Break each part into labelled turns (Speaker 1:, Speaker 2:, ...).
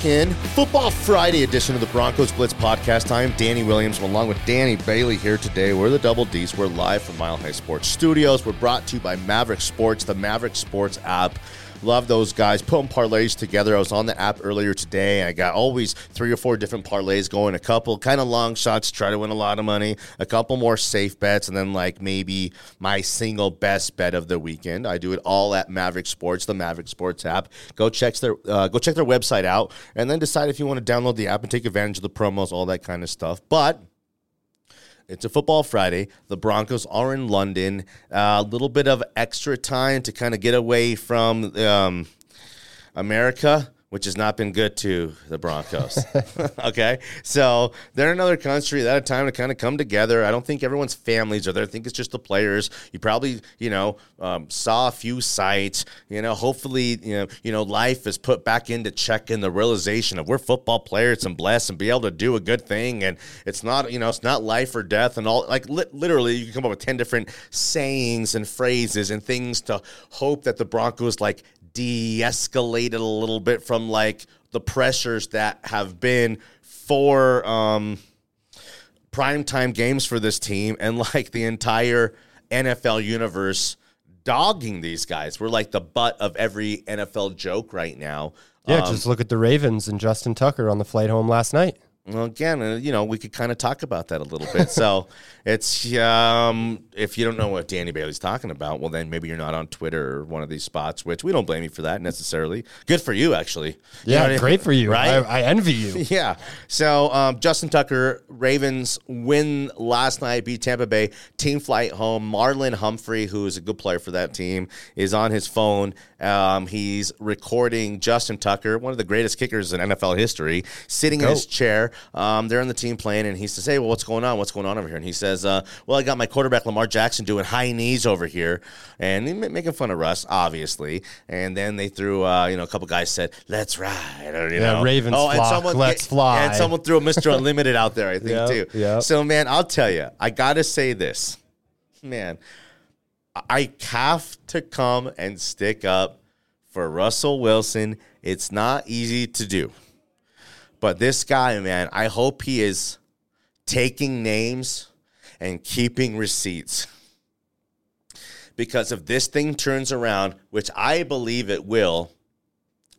Speaker 1: back in Football Friday edition of the Broncos Blitz podcast. I am Danny Williams, along with Danny Bailey here today. We're the Double D's. We're live from Mile High Sports Studios. We're brought to you by Maverick Sports, the Maverick Sports app. Love those guys. Putting parlays together. I was on the app earlier today. I got always three or four different parlays going. A couple kind of long shots, try to win a lot of money. A couple more safe bets, and then like maybe my single best bet of the weekend. I do it all at Maverick Sports, the Maverick Sports app. Go check their uh, go check their website out, and then decide if you want to download the app and take advantage of the promos, all that kind of stuff. But it's a football Friday. The Broncos are in London. A uh, little bit of extra time to kind of get away from um, America which has not been good to the Broncos. okay. So they're in another country that had time to kind of come together. I don't think everyone's families are there. I think it's just the players. You probably, you know, um, saw a few sites. You know, hopefully, you know, you know, life is put back into check in the realization of we're football players and blessed and be able to do a good thing. And it's not, you know, it's not life or death and all. Like li- literally, you can come up with 10 different sayings and phrases and things to hope that the Broncos like de-escalated a little bit from like the pressures that have been for um primetime games for this team and like the entire NFL universe dogging these guys. We're like the butt of every NFL joke right now.
Speaker 2: Yeah, um, just look at the Ravens and Justin Tucker on the flight home last night.
Speaker 1: Well, again, uh, you know, we could kind of talk about that a little bit. so it's um, if you don't know what Danny Bailey's talking about, well, then maybe you're not on Twitter or one of these spots. Which we don't blame you for that necessarily. Good for you, actually.
Speaker 2: Yeah, you know great I mean? for you. Right? I, I envy you.
Speaker 1: yeah. So um, Justin Tucker, Ravens win last night, beat Tampa Bay. Team flight home. Marlon Humphrey, who is a good player for that team, is on his phone. Um, he's recording Justin Tucker, one of the greatest kickers in NFL history, sitting Go. in his chair um, they're on the team playing, and he says, "Hey, well, what's going on? What's going on over here?" And he says, uh, "Well, I got my quarterback Lamar Jackson doing high knees over here, and making fun of Russ, obviously." And then they threw, uh, you know, a couple guys said, "Let's ride," or, you
Speaker 2: yeah,
Speaker 1: know,
Speaker 2: Ravens oh, flock, someone, let's fly,
Speaker 1: and someone threw a Mister Unlimited out there, I think yep, too.
Speaker 2: Yeah.
Speaker 1: So, man, I'll tell you, I gotta say this, man. I have to come and stick up for Russell Wilson. It's not easy to do. But this guy, man, I hope he is taking names and keeping receipts. Because if this thing turns around, which I believe it will,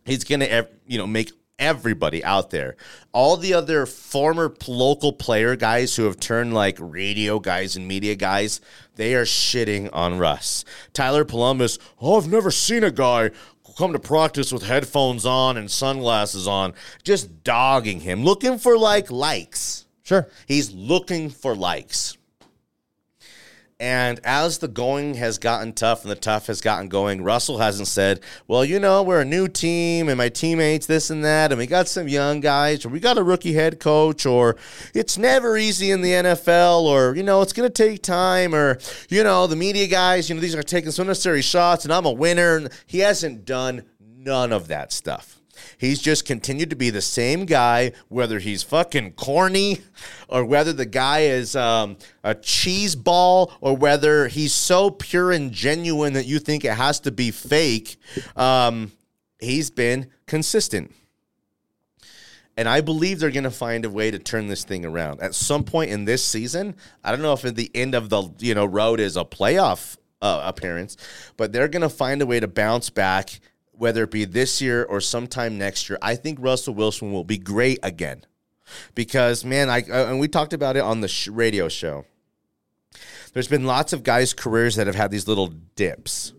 Speaker 1: he's going to you know make everybody out there. All the other former local player guys who have turned like radio guys and media guys, they are shitting on Russ. Tyler Polumbus, oh, I've never seen a guy come to practice with headphones on and sunglasses on, just dogging him, looking for like likes.
Speaker 2: Sure.
Speaker 1: He's looking for likes. And as the going has gotten tough and the tough has gotten going, Russell hasn't said, Well, you know, we're a new team and my teammates, this and that, and we got some young guys, or we got a rookie head coach, or it's never easy in the NFL, or, you know, it's going to take time, or, you know, the media guys, you know, these are taking some necessary shots and I'm a winner. And He hasn't done none of that stuff. He's just continued to be the same guy, whether he's fucking corny or whether the guy is um, a cheese ball or whether he's so pure and genuine that you think it has to be fake. Um, he's been consistent. And I believe they're going to find a way to turn this thing around at some point in this season. I don't know if at the end of the you know road is a playoff uh, appearance, but they're going to find a way to bounce back whether it be this year or sometime next year, I think Russell Wilson will be great again. Because man, I uh, and we talked about it on the sh- radio show. There's been lots of guys' careers that have had these little dips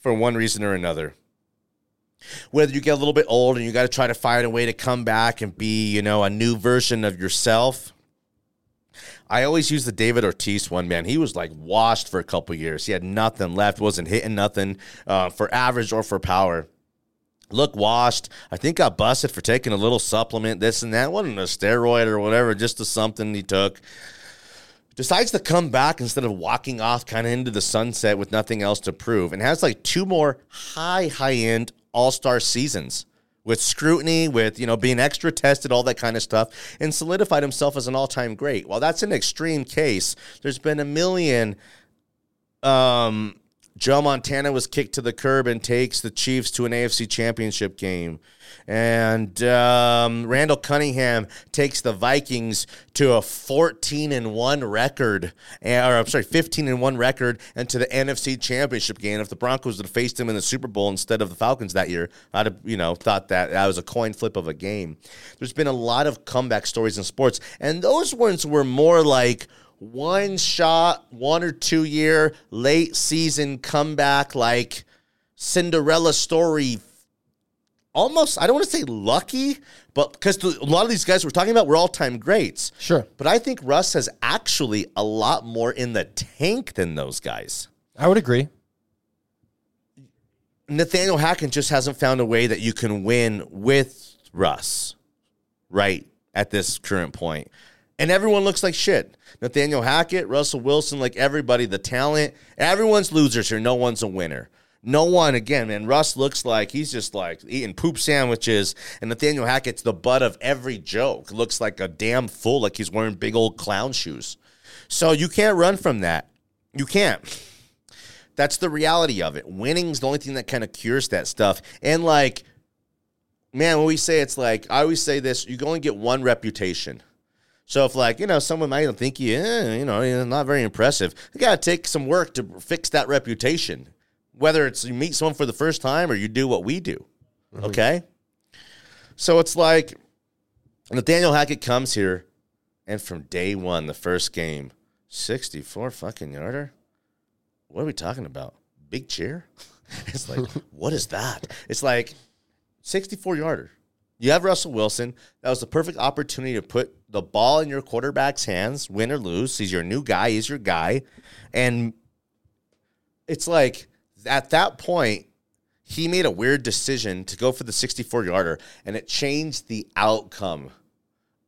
Speaker 1: for one reason or another. Whether you get a little bit old and you got to try to find a way to come back and be, you know, a new version of yourself. I always use the David Ortiz one, man. He was like washed for a couple years. He had nothing left, wasn't hitting nothing uh, for average or for power look washed. I think got busted for taking a little supplement, this and that. Wasn't a steroid or whatever, just a something he took. Decides to come back instead of walking off kind of into the sunset with nothing else to prove, and has like two more high, high end all star seasons with scrutiny, with you know being extra tested, all that kind of stuff, and solidified himself as an all time great. While that's an extreme case, there's been a million um, Joe Montana was kicked to the curb and takes the Chiefs to an AFC championship game. And um, Randall Cunningham takes the Vikings to a 14 and 1 record, eh, or I'm sorry, 15 and 1 record, and to the NFC championship game. If the Broncos had faced him in the Super Bowl instead of the Falcons that year, I'd have, you know, thought that that was a coin flip of a game. There's been a lot of comeback stories in sports, and those ones were more like, one shot, one or two year late season comeback, like Cinderella story. Almost, I don't want to say lucky, but because a lot of these guys we're talking about were all time greats.
Speaker 2: Sure.
Speaker 1: But I think Russ has actually a lot more in the tank than those guys.
Speaker 2: I would agree.
Speaker 1: Nathaniel Hackett just hasn't found a way that you can win with Russ right at this current point. And everyone looks like shit. Nathaniel Hackett, Russell Wilson, like everybody, the talent, everyone's losers here. No one's a winner. No one, again, man. Russ looks like he's just like eating poop sandwiches, and Nathaniel Hackett's the butt of every joke. Looks like a damn fool, like he's wearing big old clown shoes. So you can't run from that. You can't. That's the reality of it. Winning's the only thing that kind of cures that stuff. And like, man, when we say it's like, I always say this: you only get one reputation. So if like you know someone might think you eh, you know you're not very impressive, you got to take some work to fix that reputation. Whether it's you meet someone for the first time or you do what we do, mm-hmm. okay. So it's like Nathaniel Hackett comes here, and from day one, the first game, sixty-four fucking yarder. What are we talking about? Big cheer. it's like what is that? It's like sixty-four yarder. You have Russell Wilson. That was the perfect opportunity to put the ball in your quarterback's hands, win or lose. He's your new guy. He's your guy. And it's like at that point, he made a weird decision to go for the 64 yarder, and it changed the outcome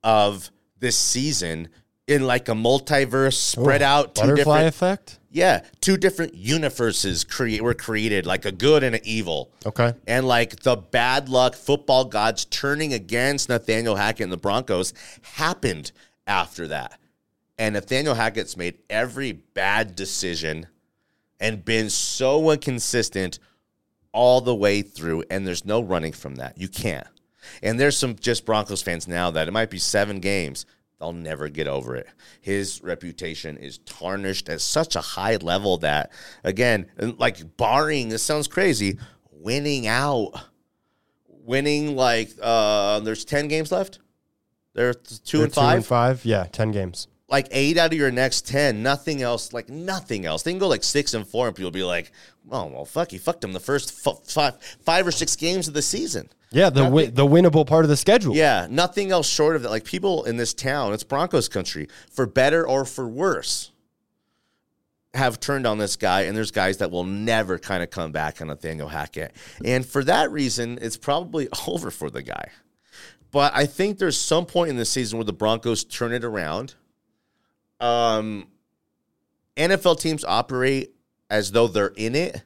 Speaker 1: of this season in like a multiverse spread
Speaker 2: Ooh,
Speaker 1: out
Speaker 2: two butterfly
Speaker 1: different
Speaker 2: effect.
Speaker 1: Yeah, two different universes create were created, like a good and an evil.
Speaker 2: Okay,
Speaker 1: and like the bad luck football gods turning against Nathaniel Hackett and the Broncos happened after that, and Nathaniel Hackett's made every bad decision and been so inconsistent all the way through, and there's no running from that. You can't. And there's some just Broncos fans now that it might be seven games They'll never get over it. His reputation is tarnished at such a high level that, again, like barring, this sounds crazy, winning out, winning like, uh, there's 10 games left. They're two
Speaker 2: They're
Speaker 1: and five.
Speaker 2: Two and five, yeah, 10 games.
Speaker 1: Like eight out of your next 10, nothing else, like nothing else. They can go like six and four, and people be like, oh, well, fuck, he fucked them the first f- five, five or six games of the season.
Speaker 2: Yeah, the wi- the winnable part of the schedule.
Speaker 1: Yeah, nothing else short of that. Like people in this town, it's Broncos country, for better or for worse, have turned on this guy, and there's guys that will never kind of come back on Nathaniel Hackett. And for that reason, it's probably over for the guy. But I think there's some point in the season where the Broncos turn it around. Um, NFL teams operate as though they're in it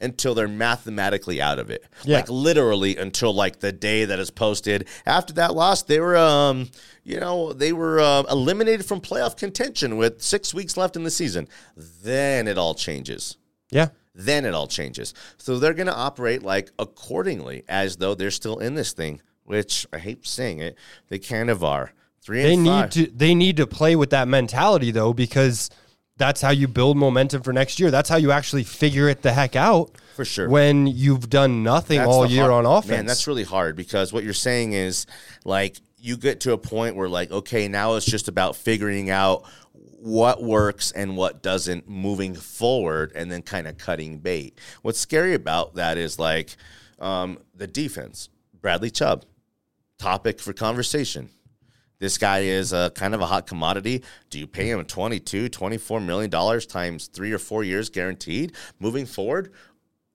Speaker 1: until they're mathematically out of it. Yeah. Like literally until like the day that is posted. After that loss, they were um, you know, they were uh, eliminated from playoff contention with 6 weeks left in the season. Then it all changes.
Speaker 2: Yeah.
Speaker 1: Then it all changes. So they're going to operate like accordingly as though they're still in this thing, which I hate saying it, they kind of are. 3
Speaker 2: they
Speaker 1: need
Speaker 2: to they need to play with that mentality though because that's how you build momentum for next year. That's how you actually figure it the heck out.
Speaker 1: For sure.
Speaker 2: When you've done nothing that's all year
Speaker 1: hard,
Speaker 2: on offense.
Speaker 1: Man, that's really hard because what you're saying is like you get to a point where like, okay, now it's just about figuring out what works and what doesn't moving forward and then kind of cutting bait. What's scary about that is like um, the defense. Bradley Chubb, topic for conversation. This guy is a kind of a hot commodity. Do you pay him 22, 24 million dollars times 3 or 4 years guaranteed moving forward?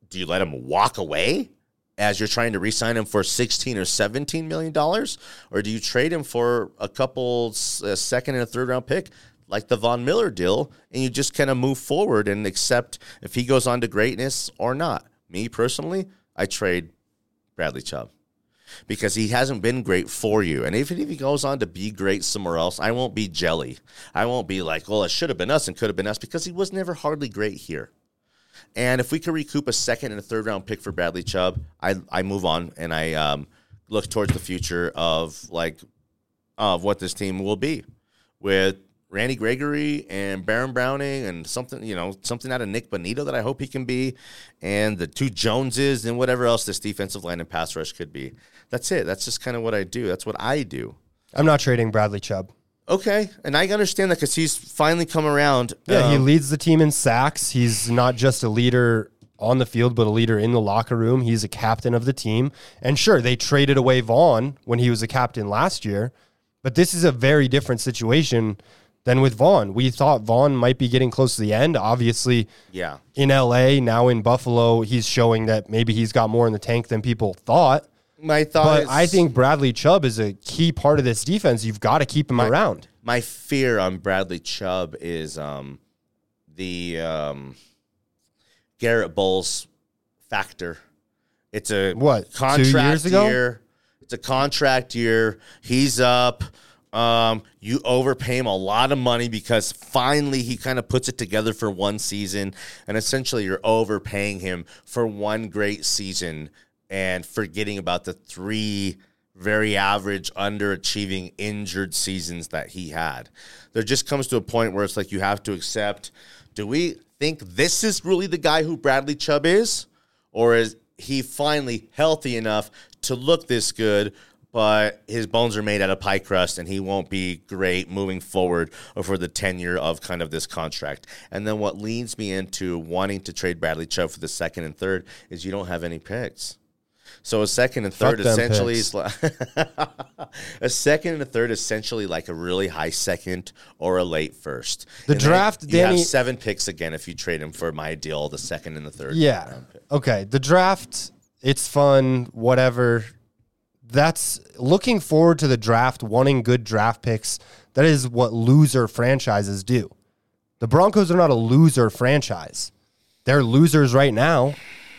Speaker 1: Do you let him walk away as you're trying to re-sign him for 16 or 17 million dollars or do you trade him for a couple a second and a third round pick like the Von Miller deal and you just kind of move forward and accept if he goes on to greatness or not? Me personally, I trade Bradley Chubb because he hasn't been great for you. And if, if he goes on to be great somewhere else, I won't be jelly. I won't be like, well, it should have been us and could have been us because he was never hardly great here. And if we could recoup a second and a third round pick for Bradley Chubb, I I move on and I um, look towards the future of like of what this team will be with Randy Gregory and Baron Browning and something, you know, something out of Nik Bonitto that I hope he can be, and the two Joneses and whatever else this defensive line and pass rush could be. That's it. That's just kind of what I do. That's what I do.
Speaker 2: I'm not trading Bradley Chubb.
Speaker 1: Okay, and I understand that because he's finally come around.
Speaker 2: Yeah, he
Speaker 1: Um,
Speaker 2: leads the team in sacks. He's not just a leader on the field, but a leader in the locker room. He's a captain of the team. And sure, they traded away Von when he was a captain last year, but this is a very different situation than with Von. We thought Von might be getting close to the end. Obviously,
Speaker 1: yeah.
Speaker 2: in LA, now in Buffalo, he's showing that maybe he's got more in the tank than people thought.
Speaker 1: My thought
Speaker 2: But
Speaker 1: is,
Speaker 2: I think Bradley Chubb is a key part of this defense. You've got to keep him around.
Speaker 1: my fear on Bradley Chubb is um, the um, Garett Bolles factor. It's a
Speaker 2: What,
Speaker 1: contract
Speaker 2: years ago?
Speaker 1: year. It's a contract year. He's up. Um, you overpay him a lot of money because finally he kind of puts it together for one season, and essentially you're overpaying him for one great season and forgetting about the three very average, underachieving, injured seasons that he had. There just comes to a point where it's like you have to accept do we think this is really the guy who Bradley Chubb is? Or is he finally healthy enough to look this good, but his bones are made out of pie crust and he won't be great moving forward for the tenure of kind of this contract? And then what leads me into wanting to trade Bradley Chubb for the second and third is you don't have any picks. So a second and third essentially is like a second and a third essentially like a really high second or a late first.
Speaker 2: The
Speaker 1: And then
Speaker 2: draft,
Speaker 1: you have seven picks again if you trade him for my deal, the second and the third.
Speaker 2: Yeah. Okay. The draft, it's fun, whatever. That's looking forward to the draft, wanting good draft picks. That is what loser franchises do. The Broncos are not a loser franchise. They're losers right now,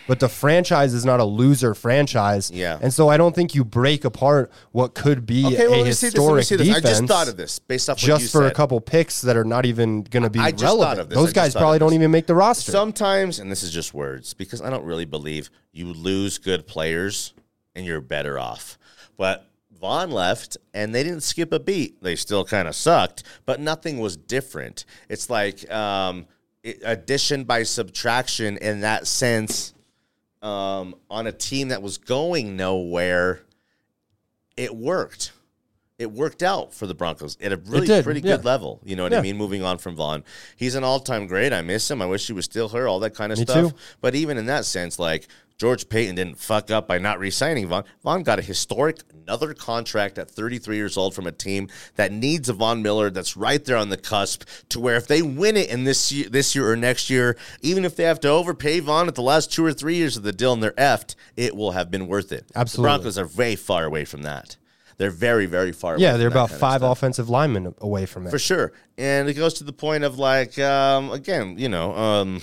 Speaker 2: but the franchise is not a loser franchise.
Speaker 1: Yeah.
Speaker 2: And so I don't think you break apart what could be
Speaker 1: Okay,
Speaker 2: a
Speaker 1: well, let me see this.
Speaker 2: Historic
Speaker 1: see this.
Speaker 2: defense.
Speaker 1: I just thought of this based off what you
Speaker 2: Just for
Speaker 1: said.
Speaker 2: a couple picks that are not even going to be
Speaker 1: I just
Speaker 2: relevant.
Speaker 1: thought of this.
Speaker 2: Those
Speaker 1: just
Speaker 2: guys probably don't even make the roster.
Speaker 1: Sometimes, and this is just words, because I don't really believe you lose good players and you're better off. But Von left and they didn't skip a beat. They still kind of sucked, but nothing was different. It's like um, it- addition by subtraction in that sense um, on a team that was going nowhere. It worked. It worked out for the Broncos at a really
Speaker 2: did,
Speaker 1: pretty
Speaker 2: yeah.
Speaker 1: good level. You know what I mean? Moving on from Von, he's an all-time great. I miss him. I wish he was still here. All that kind of
Speaker 2: Me
Speaker 1: stuff.
Speaker 2: too.
Speaker 1: But even in that sense, like George Paton didn't fuck up by not re-signing Von. Von got a historic another contract at 33 years old from a team that needs a Von Miller that's right there on the cusp to where if they win it in this year, this year or next year, even if they have to overpay Von at the last two or three years of the deal and they're effed, it will have been worth it.
Speaker 2: Absolutely.
Speaker 1: The Broncos are very far away from that. They're very, very far away
Speaker 2: yeah, they're about
Speaker 1: kind of
Speaker 2: five offensive linemen away from it.
Speaker 1: For sure. And it goes to the point of like, um, again, you know, um,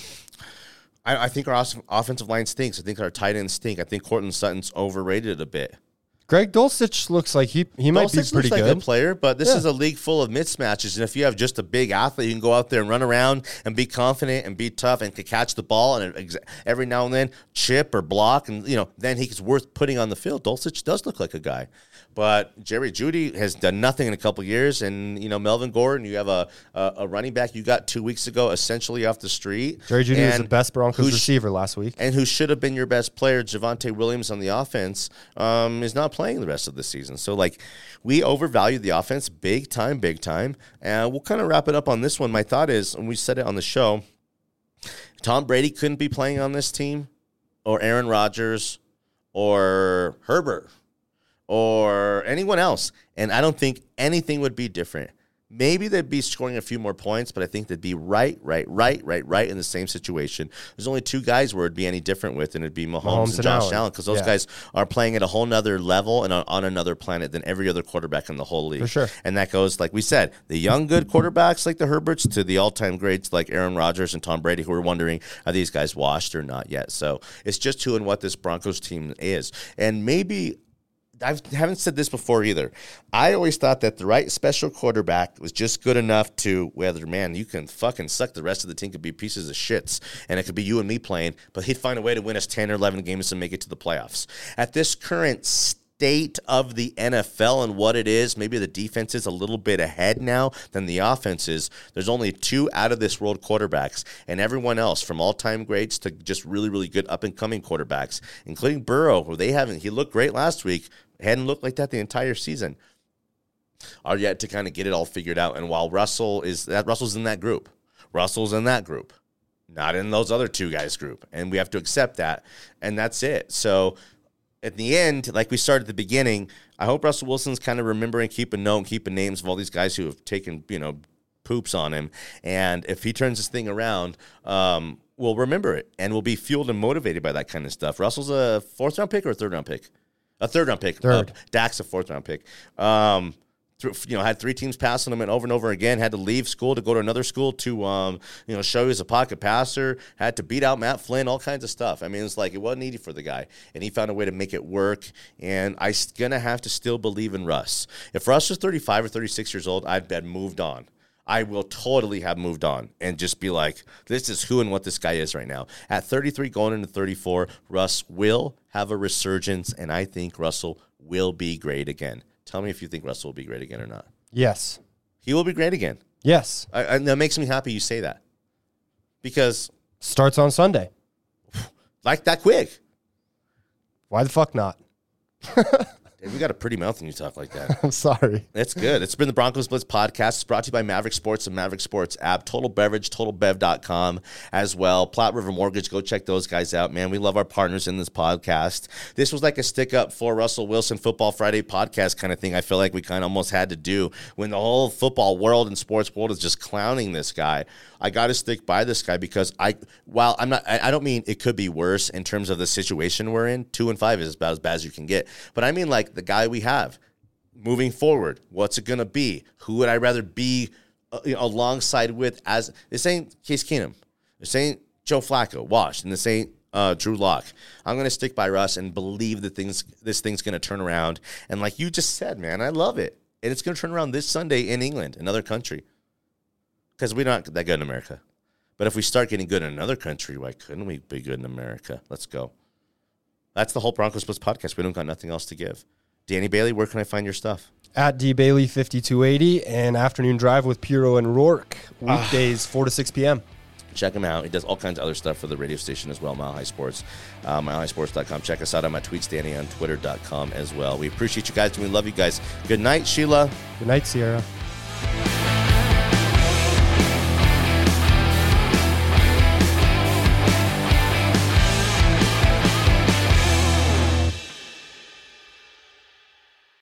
Speaker 1: I, I think our offensive line stinks. I think our tight ends stink. I think Courtland Sutton's overrated a bit.
Speaker 2: Greg Dulcich looks like he he might be
Speaker 1: Dulcich
Speaker 2: pretty
Speaker 1: like
Speaker 2: good.
Speaker 1: a player, but this
Speaker 2: Yeah.
Speaker 1: is a league full of mismatches. And if you have just a big athlete, you can go out there and run around and be confident and be tough and can catch the ball and every now and then chip or block, and you know then he's worth putting on the field. Dulcich does look like a guy, but Jerry Jeudy has done nothing in a couple years. And you know Melvin Gordon, you have a, a a running back you got two weeks ago, essentially off the street.
Speaker 2: Jerry Jeudy was the best Broncos receiver last week.
Speaker 1: and who should have been your best player, Javonte Williams on the offense, um, is not playing the rest of the season. So, like, we overvalued the offense big time, big time. And we'll kind of wrap it up on this one. My thought is, and we said it on the show, Tom Brady couldn't be playing on this team, or Aaron Rodgers, or Herbert, or anyone else. And I don't think anything would be different. Maybe they'd be scoring a few more points, but I think they'd be right, right, right, right, right in the same situation. There's only two guys where it'd be any different with, and it'd be Mahomes,
Speaker 2: Mahomes
Speaker 1: and
Speaker 2: and
Speaker 1: Josh
Speaker 2: Allen.
Speaker 1: Because those
Speaker 2: Yeah.
Speaker 1: guys are playing at a whole nother level and on, another planet than every other quarterback in the whole league.
Speaker 2: For sure.
Speaker 1: And that goes, like we said, the young good quarterbacks like the Herberts to the all time greats like Aaron Rodgers and Tom Brady, who are wondering are these guys washed or not yet. So it's just who and what this Broncos team is. And maybe I haven't said this before either. I always thought that the right special quarterback was just good enough to whether man you can fucking suck the rest of the team could be pieces of shits and it could be you and me playing, but he'd find a way to win us ten or eleven games and make it to the playoffs. At this current state of the NFL and what it is, maybe the defense is a little bit ahead now than the offense is. There's only two out of this world quarterbacks, and everyone else, from all time greats to just really, really good up and coming quarterbacks, including Burrow, who they haven't, he looked great last week, hadn't looked like that the entire season, are yet to kind of get it all figured out. And while Russell is that Russell's in that group, Russell's in that group, not in those other two guys' group. And we have to accept that. And that's it. So at the end, like we started at the beginning, I hope Russell Wilson's kind of remembering, keeping note, keeping names of all these guys who have taken, you know, poops on him. And if he turns this thing around, um, we'll remember it and we'll be fueled and motivated by that kind of stuff. Russell's a fourth round pick or a third round pick? A third round pick.
Speaker 2: Third.
Speaker 1: Uh, Dak's a fourth round pick. Um, you know, had three teams passing him and over and over again. Had to leave school to go to another school to, um, you know, show he was a pocket passer. Had to beat out Matt Flynn, all kinds of stuff. I mean, it's like it wasn't easy for the guy, and he found a way to make it work. And I'm gonna have to still believe in Russ. If Russ was 35 or 36 years old, I'd been moved on. I will totally have moved on and just be like, this is who and what this guy is right now. At 33, going into 34, Russ will have a resurgence, and I think Russell will be great again. Tell me if you think Russell will be great again or not.
Speaker 2: Yes.
Speaker 1: He will be great again.
Speaker 2: Yes.
Speaker 1: I, and that makes me happy you say that because
Speaker 2: Starts on Sunday.
Speaker 1: like that quick.
Speaker 2: Why the fuck not?
Speaker 1: Dude, we got a pretty mouth when you talk like that.
Speaker 2: I'm sorry.
Speaker 1: That's good. It's been the Broncos Blitz podcast. It's brought to you by Maverick Sports and Maverick Sports app, Total Beverage, TotalBev.com as well. Platte River Mortgage, go check those guys out, man. We love our partners in this podcast. This was like a stick up for Russell Wilson Football Friday podcast kind of thing. I feel like we kind of almost had to do when the whole football world and sports world is just clowning this guy. I got to stick by this guy because I, while I'm not, I I don't mean it could be worse in terms of the situation we're in. Two and five is about as bad as you can get. But I mean, like the guy we have moving forward, what's it going to be? Who would I rather be uh, alongside with? As this ain't Case Keenum, this ain't Joe Flacco, washed, and this ain't uh, Drew Lock. I'm going to stick by Russ and believe that things this thing's going to turn around. And like you just said, man, I love it, and it's going to turn around this Sunday in England, another country, because we're not that good in America. But if we start getting good in another country, why couldn't we be good in America? Let's go. That's the whole Broncos Blitz podcast. We don't got nothing else to give. Danny Bailey, where can I find your stuff?
Speaker 2: At D Bailey 5280 and afternoon drive with Puro and Rourke
Speaker 1: Ah.
Speaker 2: weekdays 4 to 6 p.m.
Speaker 1: Check him out. He does all kinds of other stuff for the radio station as well, Mile High Sports, uh, milehighsports.com. Check us out on my tweets, Danny on twitter.com as well. We appreciate you guys and we love you guys. Good night, Sheila.
Speaker 2: Good night, Sierra.